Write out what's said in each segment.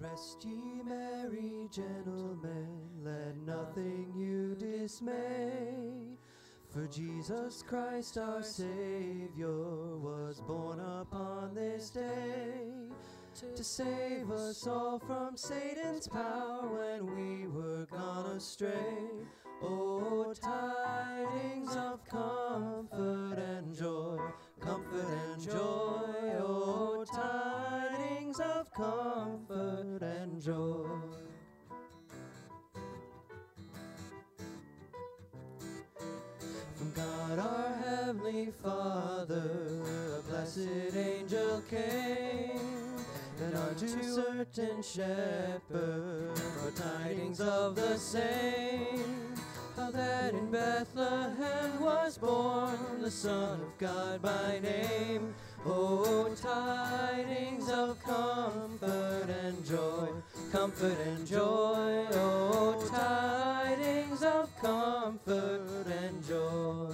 Rest ye merry gentlemen, let nothing you dismay. For Jesus Christ our Savior was born upon this day to save us all from Satan's power when we were gone astray. Oh, tidings of comfort and joy, comfort and joy. Oh, tidings of comfort and joy. From God our Heavenly Father, a blessed angel came, and unto certain shepherds brought tidings of the same. How that in Bethlehem was born the Son of God by name. Oh, tidings of comfort and joy, comfort and joy. Oh, tidings of comfort and joy.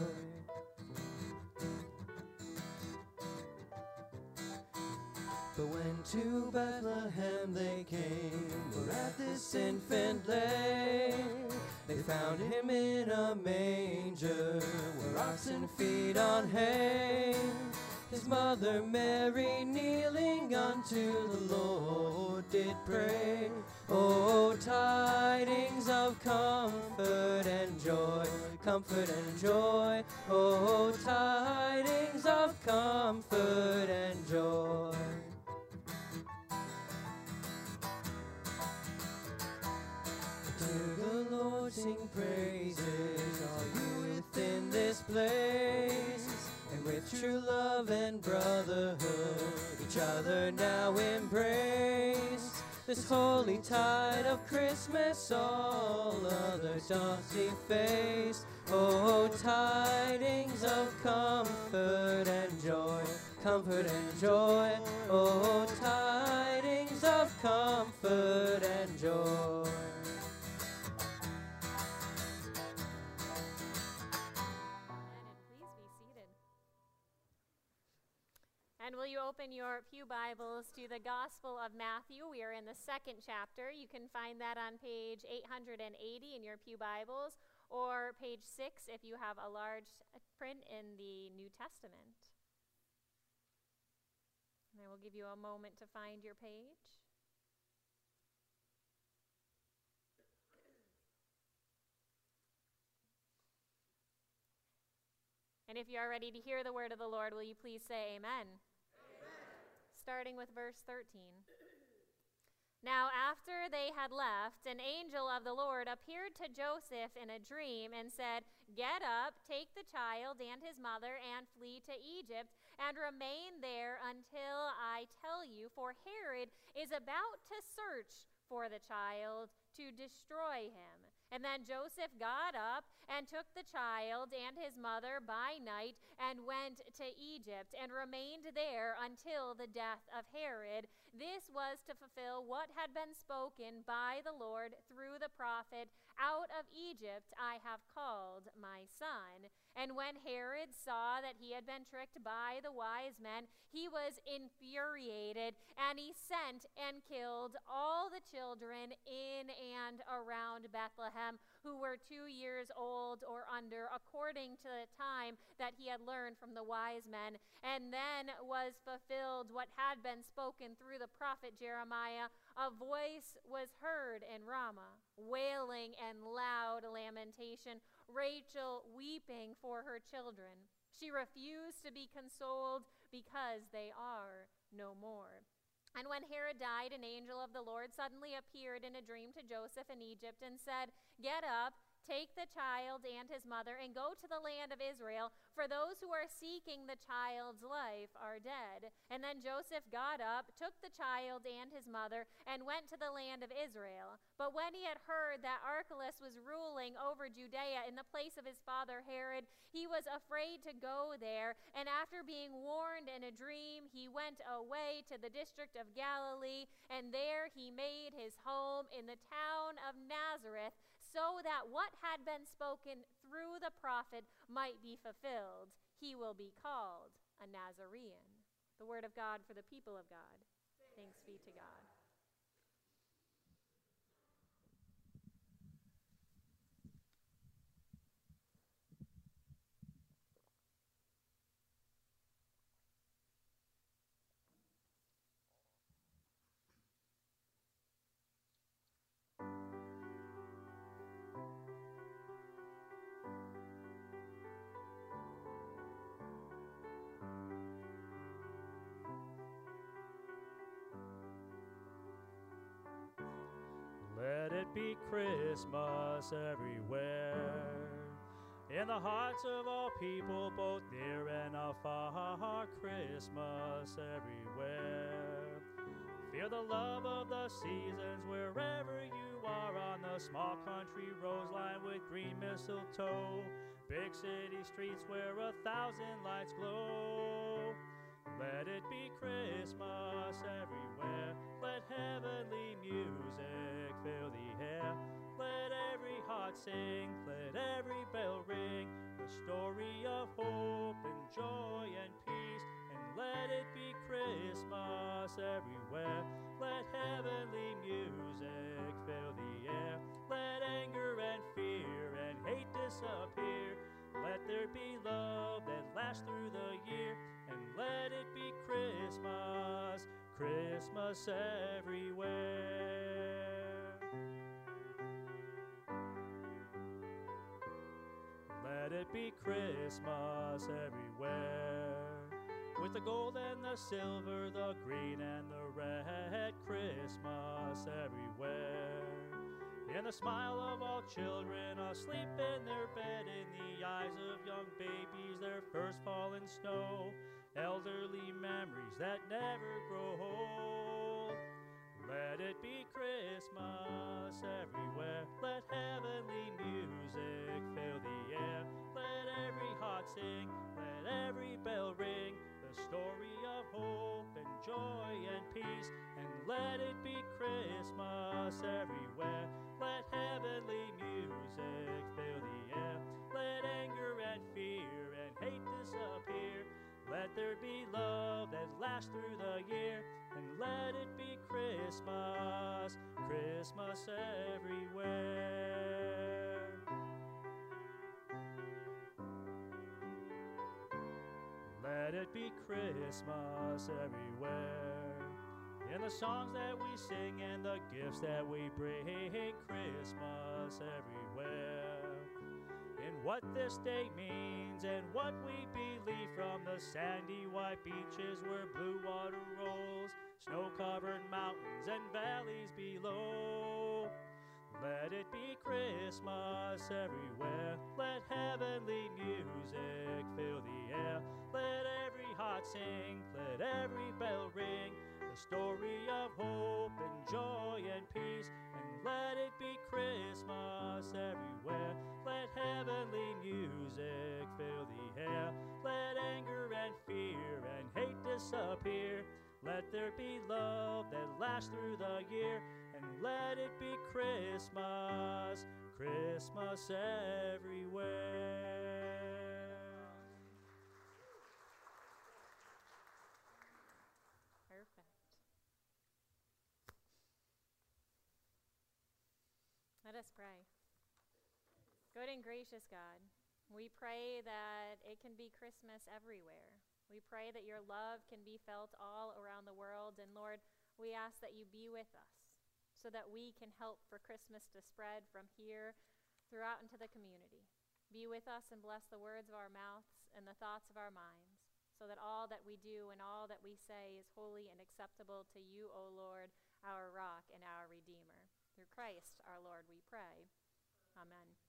But when to Bethlehem they came, where at this infant lay, they found him in a manger, where oxen feed on hay. His mother Mary kneeling unto the Lord did pray. Oh, tidings of comfort and joy, comfort and joy. Oh, tidings of comfort and joy. To the Lord sing praises, all you within this place. True love and brotherhood, each other now embrace. This holy tide of Christmas, all others doth efface. Oh, tidings of comfort and joy, comfort and joy. Oh, tidings of comfort and joy. Will you open your Pew Bibles to the Gospel of Matthew? We are in the second chapter. You can find that on page 880 in your Pew Bibles, or page 6 if you have a large print in the New Testament. And I will give you a moment to find your page. And if you are ready to hear the word of the Lord, will you please say amen? Starting with verse 13. Now, after they had left, an angel of the Lord appeared to Joseph in a dream and said, Get up, take the child and his mother, and flee to Egypt, and remain there until I tell you, for Herod is about to search for the child to destroy him. And then Joseph got up and took the child and his mother by night and went to Egypt and remained there until the death of Herod. This was to fulfill what had been spoken by the Lord through the prophet Out of Egypt I have called my son. And when Herod saw that he had been tricked by the wise men, he was infuriated, and he sent and killed all the children in and around Bethlehem who were two years old or under, according to the time that he had learned from the wise men. And then was fulfilled what had been spoken through the prophet Jeremiah a voice was heard in Ramah, wailing and loud lamentation, Rachel weeping for her children. She refused to be consoled because they are no more. And when Herod died, an angel of the Lord suddenly appeared in a dream to Joseph in Egypt and said, Get up, take the child and his mother, and go to the land of Israel, for those who are seeking the child's life are dead. And then Joseph got up, took the child and his mother, and went to the land of Israel. But when he had heard that Archelaus was ruling over Judea in the place of his father Herod, he was afraid to go there. And after being warned in a dream, he went away to the district of Galilee, and there he made his home in the town of Nazareth so that what had been spoken through the prophet might be fulfilled. He will be called a Nazarene. The word of God for the people of God. Thanks be to God. Be Christmas everywhere. In the hearts of all people, both near and afar, Christmas everywhere. Feel the love of the seasons wherever you are on the small country roads lined with green mistletoe. Big city streets where a thousand lights glow. Let it be Christmas everywhere. Let heavenly music fill the air. Let every heart sing, let every bell ring. The story of hope and joy and peace. And let it be Christmas everywhere. Let heavenly music fill the air. Let anger and fear and hate disappear. Let there be love that lasts through the year. And let it be Christmas, Christmas everywhere. Let it be Christmas everywhere. With the gold and the silver, the green and the red, Christmas everywhere. In the smile of all children asleep in their bed, in the eyes of young babies, their first fallen snow, elderly memories that never grow old. Let it be Christmas everywhere. Let heavenly music fill the air. Let every heart sing, let every bell ring. The story of hope and joy and peace. And let it be Christmas everywhere. Let heavenly music fill the air. Let anger and fear and hate disappear. Let there be love that lasts through the year. And let it be Christmas, Christmas everywhere. Let it be Christmas everywhere. In the songs that we sing and the gifts that we bring, Christmas everywhere. In what this day means and what we believe from the sandy white beaches where blue water rolls, snow covered mountains and valleys below. Let it be Christmas everywhere. Let heavenly music fill the air. Let every heart sing, let every bell ring. The story of hope and joy and peace. And let it be Christmas everywhere. Let heavenly music fill the air. Let anger and fear and hate disappear. Let there be love that lasts through the year. And let it be Christmas, Christmas everywhere. Perfect. Let us pray. Good and gracious God, we pray that it can be Christmas everywhere. We pray that your love can be felt all around the world. And Lord, we ask that you be with us so that we can help for Christmas to spread from here throughout into the community. Be with us and bless the words of our mouths and the thoughts of our minds, so that all that we do and all that we say is holy and acceptable to you, O Lord, our rock and our Redeemer. Through Christ our Lord, we pray. Amen.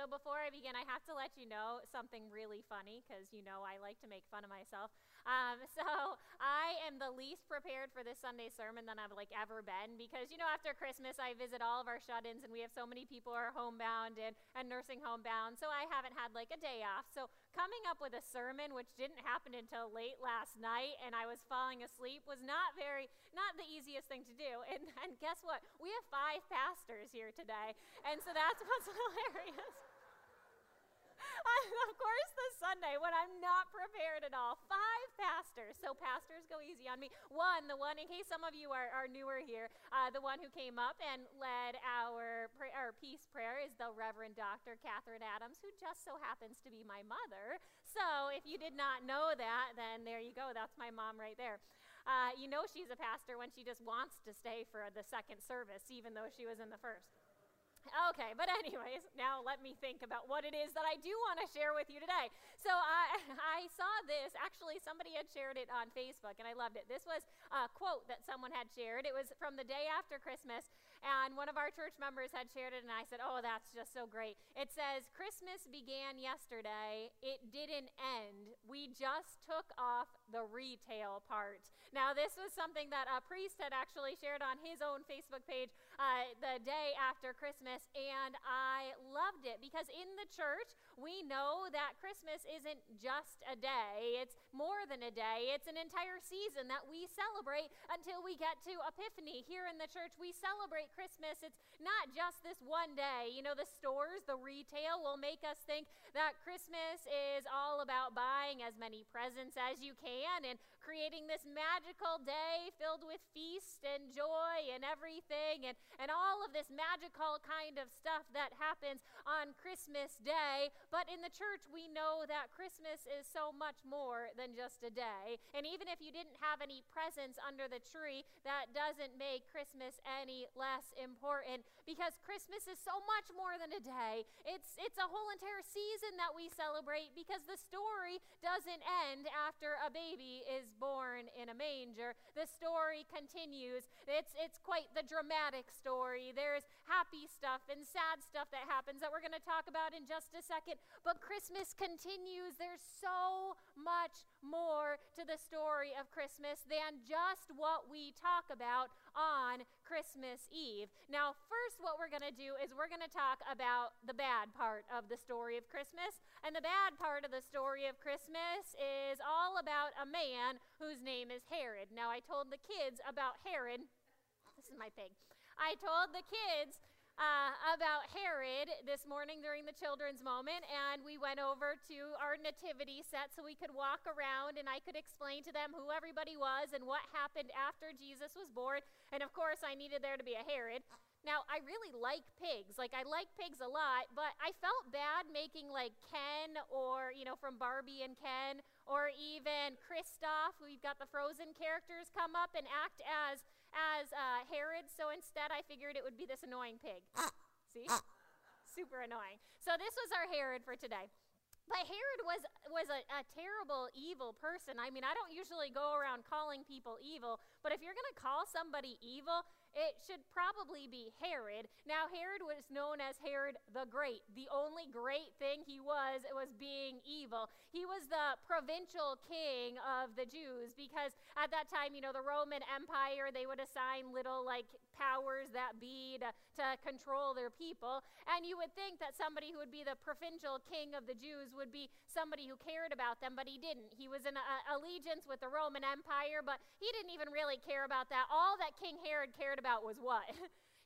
So before I begin, I have to let you know something really funny because you know I like to make fun of myself. Um, so I am the least prepared for this Sunday sermon than I've like ever been because you know after Christmas I visit all of our shut-ins and we have so many people who are homebound and, and nursing homebound, so I haven't had like a day off. So coming up with a sermon which didn't happen until late last night and I was falling asleep was not very not the easiest thing to do. And and guess what? We have five pastors here today, and so that's what's hilarious. of course, the Sunday when I'm not prepared at all. Five pastors. So, pastors, go easy on me. One, the one, in case some of you are, are newer here, uh, the one who came up and led our, pray, our peace prayer is the Reverend Dr. Catherine Adams, who just so happens to be my mother. So, if you did not know that, then there you go. That's my mom right there. Uh, you know she's a pastor when she just wants to stay for the second service, even though she was in the first. Okay, but anyways, now let me think about what it is that I do want to share with you today. So I I saw this. Actually, somebody had shared it on Facebook, and I loved it. This was a quote that someone had shared. It was from the day after Christmas, and one of our church members had shared it, and I said, Oh, that's just so great. It says, Christmas began yesterday, it didn't end. We just took off the retail part. Now, this was something that a priest had actually shared on his own Facebook page uh, the day after Christmas, and I loved it because in the church, we know that Christmas isn't just a day, it's more than a day, it's an entire season that we celebrate until we get to Epiphany. Here in the church, we celebrate Christmas. It's not just this one day. You know, the stores, the retail will make us think that Christmas is all about buying as many presents as you can and creating this magical day filled with feast and joy and everything and, and all of this magical kind of stuff that happens on Christmas Day. But in the church, we know that Christmas is so much more than just a day. And even if you didn't have any presents under the tree, that doesn't make Christmas any less important because Christmas is so much more than a day. It's, it's a whole entire season that we celebrate because the story doesn't end after a baby is born in a manger. The story continues. It's, it's quite the dramatic story. There's happy stuff and sad stuff that happens that we're going to talk about in just a second. But Christmas continues. There's so much more to the story of Christmas than just what we talk about on Christmas Eve. Now, first, what we're going to do is we're going to talk about the bad part of the story of Christmas. And the bad part of the story of Christmas is all about a man whose name is Herod. Now, I told the kids about Herod. This is my pig. I told the kids uh, about Herod this morning during the children's moment, and we went over to our nativity set so we could walk around and I could explain to them who everybody was and what happened after Jesus was born. And of course, I needed there to be a Herod. Now, I really like pigs. Like, I like pigs a lot, but I felt bad making like Ken or, you know, from Barbie and Ken, or even Kristoff. We've got the frozen characters come up and act as as uh, Herod, so instead I figured it would be this annoying pig. See? Super annoying. So this was our Herod for today. But Herod was was a, a, terrible, evil person. I mean, I don't usually go around calling people evil, but if you're going to call somebody evil, it should probably be Herod. Now, Herod was known as Herod the Great. The only great thing he was was being evil. He was the provincial king of the Jews because at that time, you know, the Roman Empire, they would assign little like powers that be to, to control their people. And you would think that somebody who would be the provincial king of the Jews would be somebody who cared about them, but he didn't. He was in a, allegiance with the Roman Empire, but he didn't even really care about that. All that King Herod cared about was what?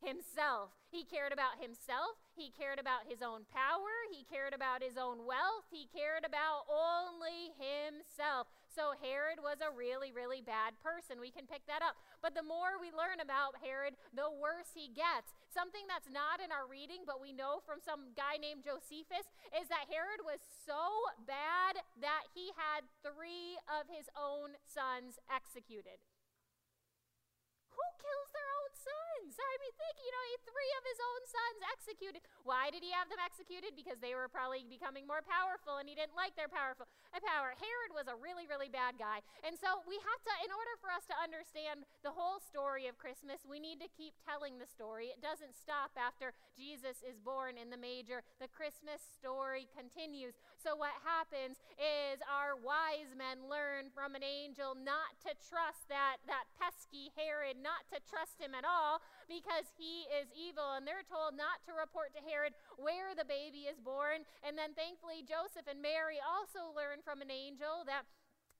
himself. He cared about himself. He cared about his own power. He cared about his own wealth. He cared about only himself. So Herod was a really, really bad person. We can pick that up. But the more we learn about Herod, the worse he gets. Something that's not in our reading, but we know from some guy named Josephus, is that Herod was so bad that he had three of his own sons executed. Who kills their own sons? I mean, think, you know, he three of his own sons executed. Why did he have them executed? Because they were probably becoming more powerful and he didn't like their powerful uh, power. Herod was a really, really bad guy. And so we have to, in order for us to understand the whole story of Christmas, we need to keep telling the story. It doesn't stop after Jesus is born in the major. The Christmas story continues. So what happens is our wise men learn from an angel not to trust that, that pesky Herod, not to trust him at all because he is evil. And they're told not to report to Herod where the baby is born. And then thankfully, Joseph and Mary also learn from an angel that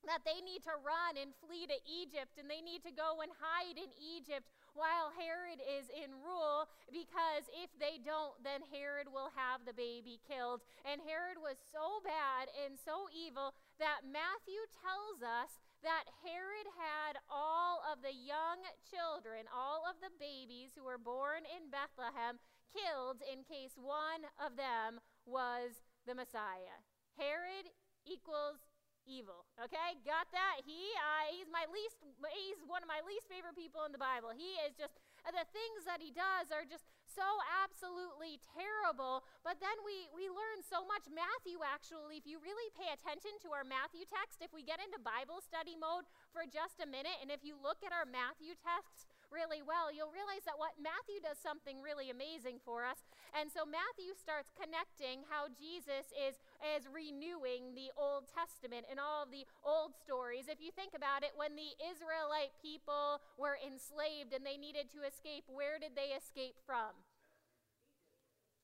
that they need to run and flee to Egypt and they need to go and hide in Egypt while Herod is in rule because if they don't, then Herod will have the baby killed. And Herod was so bad and so evil that Matthew tells us that Herod had all of the young children, all of the babies who were born in Bethlehem, killed in case one of them was the Messiah. Herod equals evil. Okay, got that? He, uh, he's my least. He's one of my least favorite people in the Bible. He is just Uh, the things that he does are just so absolutely terrible. But then we we learn so much. Matthew actually, if you really pay attention to our Matthew text, if we get into Bible study mode for just a minute, and if you look at our Matthew text really well, you'll realize that what Matthew does something really amazing for us. And so Matthew starts connecting how Jesus is, is renewing the Old Testament and all of the old stories. If you think about it, when the Israelite people were enslaved and they needed to escape, where did they escape from?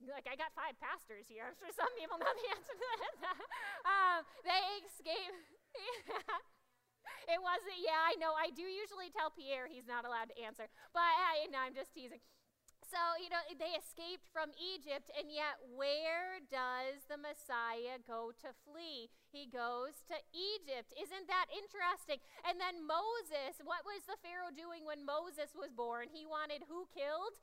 like I got five pastors here. I'm sure some people know the answer to that. um, they escape. it wasn't. Yeah, I know. I do usually tell Pierre he's not allowed to answer, but I, no, I'm just teasing. So, you know, they escaped from Egypt, and yet where does the Messiah go to flee? He goes to Egypt. Isn't that interesting? And then Moses, what was the Pharaoh doing when Moses was born? He wanted who killed?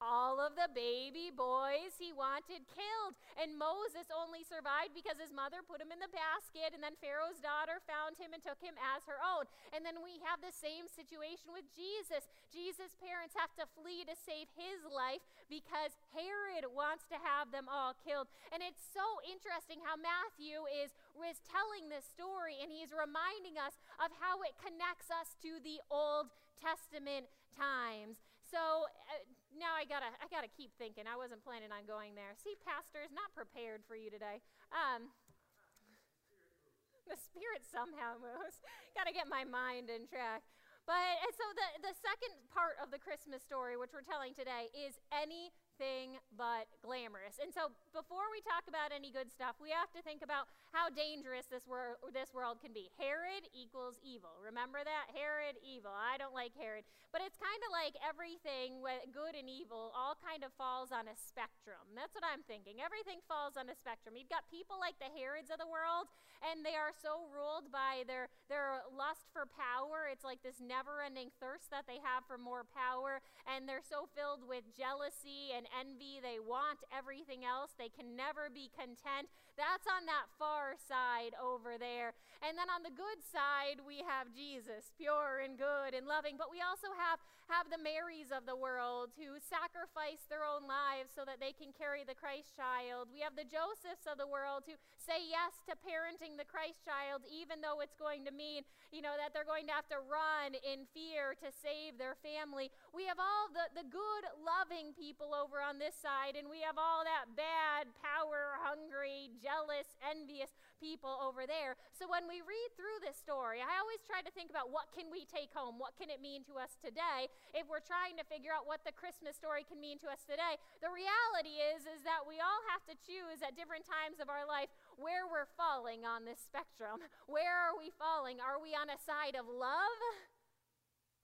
All of the baby boys he wanted killed. And Moses only survived because his mother put him in the basket, and then Pharaoh's daughter found him and took him as her own. And then we have the same situation with Jesus. Jesus' parents have to flee to save his life because Herod wants to have them all killed. And it's so interesting how Matthew is, is telling this story, and he's reminding us of how it connects us to the Old Testament times. So uh, now I gotta, I gotta keep thinking. I wasn't planning on going there. See, pastor is not prepared for you today. Um, the spirit somehow moves. gotta get my mind in track. But so the, the second part of the Christmas story, which we're telling today, is any anything but glamorous. And so before we talk about any good stuff, we have to think about how dangerous this, wor- this world can be. Herod equals evil. Remember that? Herod, evil. I don't like Herod. But it's kind of like everything, good and evil, all kind of falls on a spectrum. That's what I'm thinking. Everything falls on a spectrum. You've got people like the Herods of the world, and they are so ruled by their, their lust for power. It's like this never ending thirst that they have for more power, and they're so filled with jealousy and envy. They want everything else. They can never be content. That's on that far side over there. And then on the good side, we have Jesus, pure and good and loving. But we also have, have the Marys of the world who sacrifice their own lives so that they can carry the Christ child. We have the Josephs of the world who say yes to parenting the Christ child, even though it's going to mean, you know, that they're going to have to run in fear to save their family. We have all the, the good, loving people over on this side, and we have all that bad, power hungry, jealous, envious people over there. So when we read through this story, I always try to think about what can we take home? What can it mean to us today? If we're trying to figure out what the Christmas story can mean to us today, the reality is is that we all have to choose at different times of our life where we're falling on this spectrum. Where are we falling? Are we on a side of love?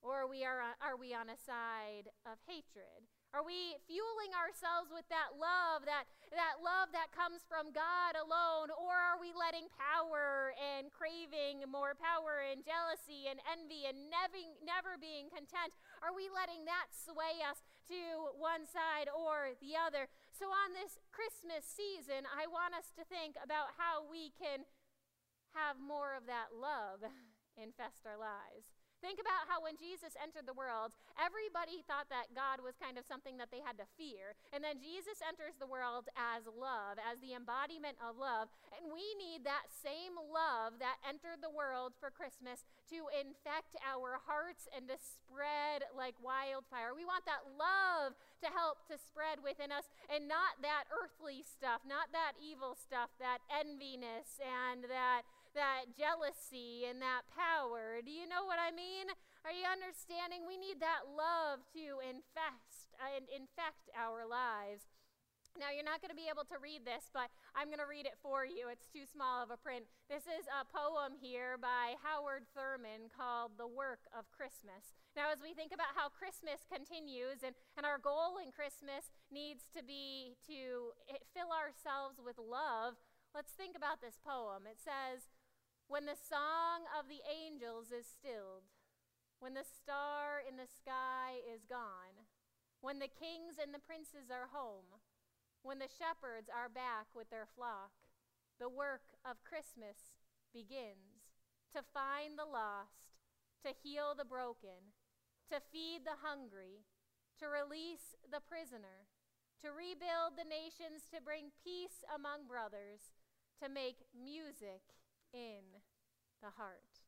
Or are we, are, uh, are we on a side of hatred? Are we fueling ourselves with that love, that, that love that comes from God alone? Or are we letting power and craving more power and jealousy and envy and never, never being content? Are we letting that sway us to one side or the other? So, on this Christmas season, I want us to think about how we can have more of that love infest our lives. Think about how when Jesus entered the world, everybody thought that God was kind of something that they had to fear. And then Jesus enters the world as love, as the embodiment of love. And we need that same love that entered the world for Christmas to infect our hearts and to spread like wildfire. We want that love to help to spread within us and not that earthly stuff, not that evil stuff, that enviness and that that jealousy and that power. Do you know what I mean? Are you understanding? We need that love to infest uh, and infect our lives. Now, you're not going to be able to read this, but I'm going to read it for you. It's too small of a print. This is a poem here by Howard Thurman called The Work of Christmas. Now, as we think about how Christmas continues, and, and our goal in Christmas needs to be to eh, fill ourselves with love, let's think about this poem. It says, when the song of the angels is stilled, when the star in the sky is gone, when the kings and the princes are home, when the shepherds are back with their flock, the work of Christmas begins to find the lost, to heal the broken, to feed the hungry, to release the prisoner, to rebuild the nations, to bring peace among brothers, to make music in the heart.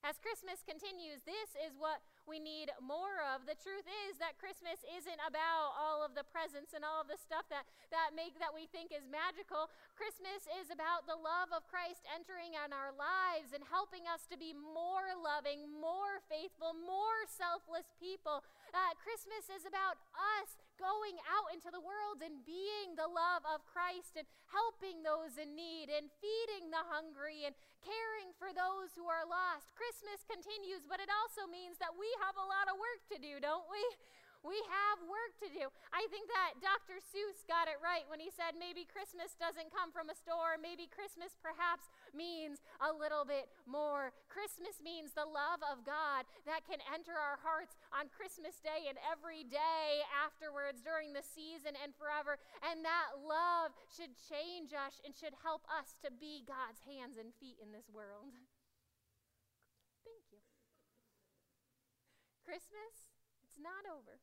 As Christmas continues, this is what we need more of. The truth is that Christmas isn't about all of the presents and all of the stuff that, that make that we think is magical. Christmas is about the love of Christ entering on our lives and helping us to be more loving, more faithful, more selfless people. Uh, Christmas is about us going out into the world and being the love of Christ and helping those in need and feeding the hungry and caring for those who are lost. Christmas continues, but it also means that we have a lot of work to do, don't we? We have work to do. I think that Dr. Seuss got it right when he said maybe Christmas doesn't come from a store. Maybe Christmas perhaps means a little bit more. Christmas means the love of God that can enter our hearts on Christmas Day and every day afterwards during the season and forever. And that love should change us and should help us to be God's hands and feet in this world. Thank you. Christmas, it's not over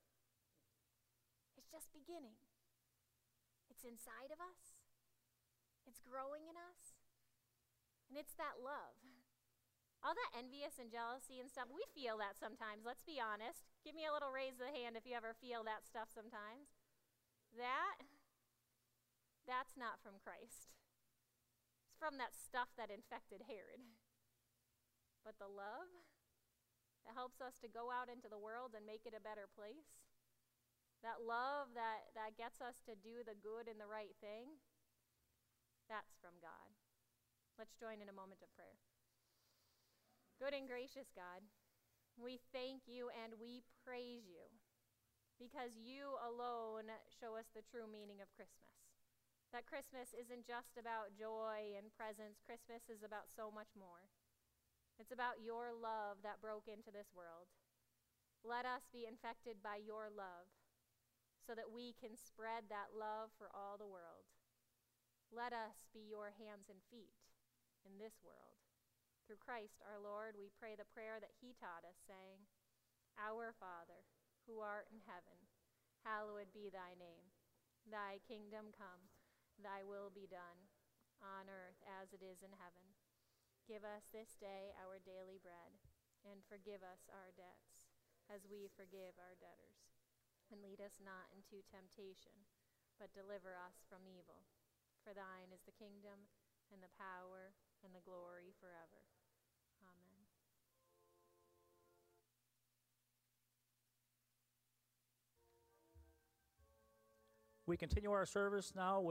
just beginning. It's inside of us, it's growing in us, and it's that love. All that envious and jealousy and stuff, we feel that sometimes, let's be honest. Give me a little raise of the hand if you ever feel that stuff sometimes. That, that's not from Christ. It's from that stuff that infected Herod. But the love that helps us to go out into the world and make it a better place, that love that, that gets us to do the good and the right thing, that's from God. Let's join in a moment of prayer. Good and gracious God, we thank you and we praise you because you alone show us the true meaning of Christmas. That Christmas isn't just about joy and presents, Christmas is about so much more. It's about your love that broke into this world. Let us be infected by your love so that we can spread that love for all the world. Let us be your hands and feet in this world. Through Christ our Lord, we pray the prayer that he taught us, saying, Our Father, who art in heaven, hallowed be thy name. Thy kingdom come, thy will be done, on earth as it is in heaven. Give us this day our daily bread, and forgive us our debts, as we forgive our debtors and lead us not into temptation, but deliver us from evil. For thine is the kingdom, and the power, and the glory forever. Amen. We continue our service now with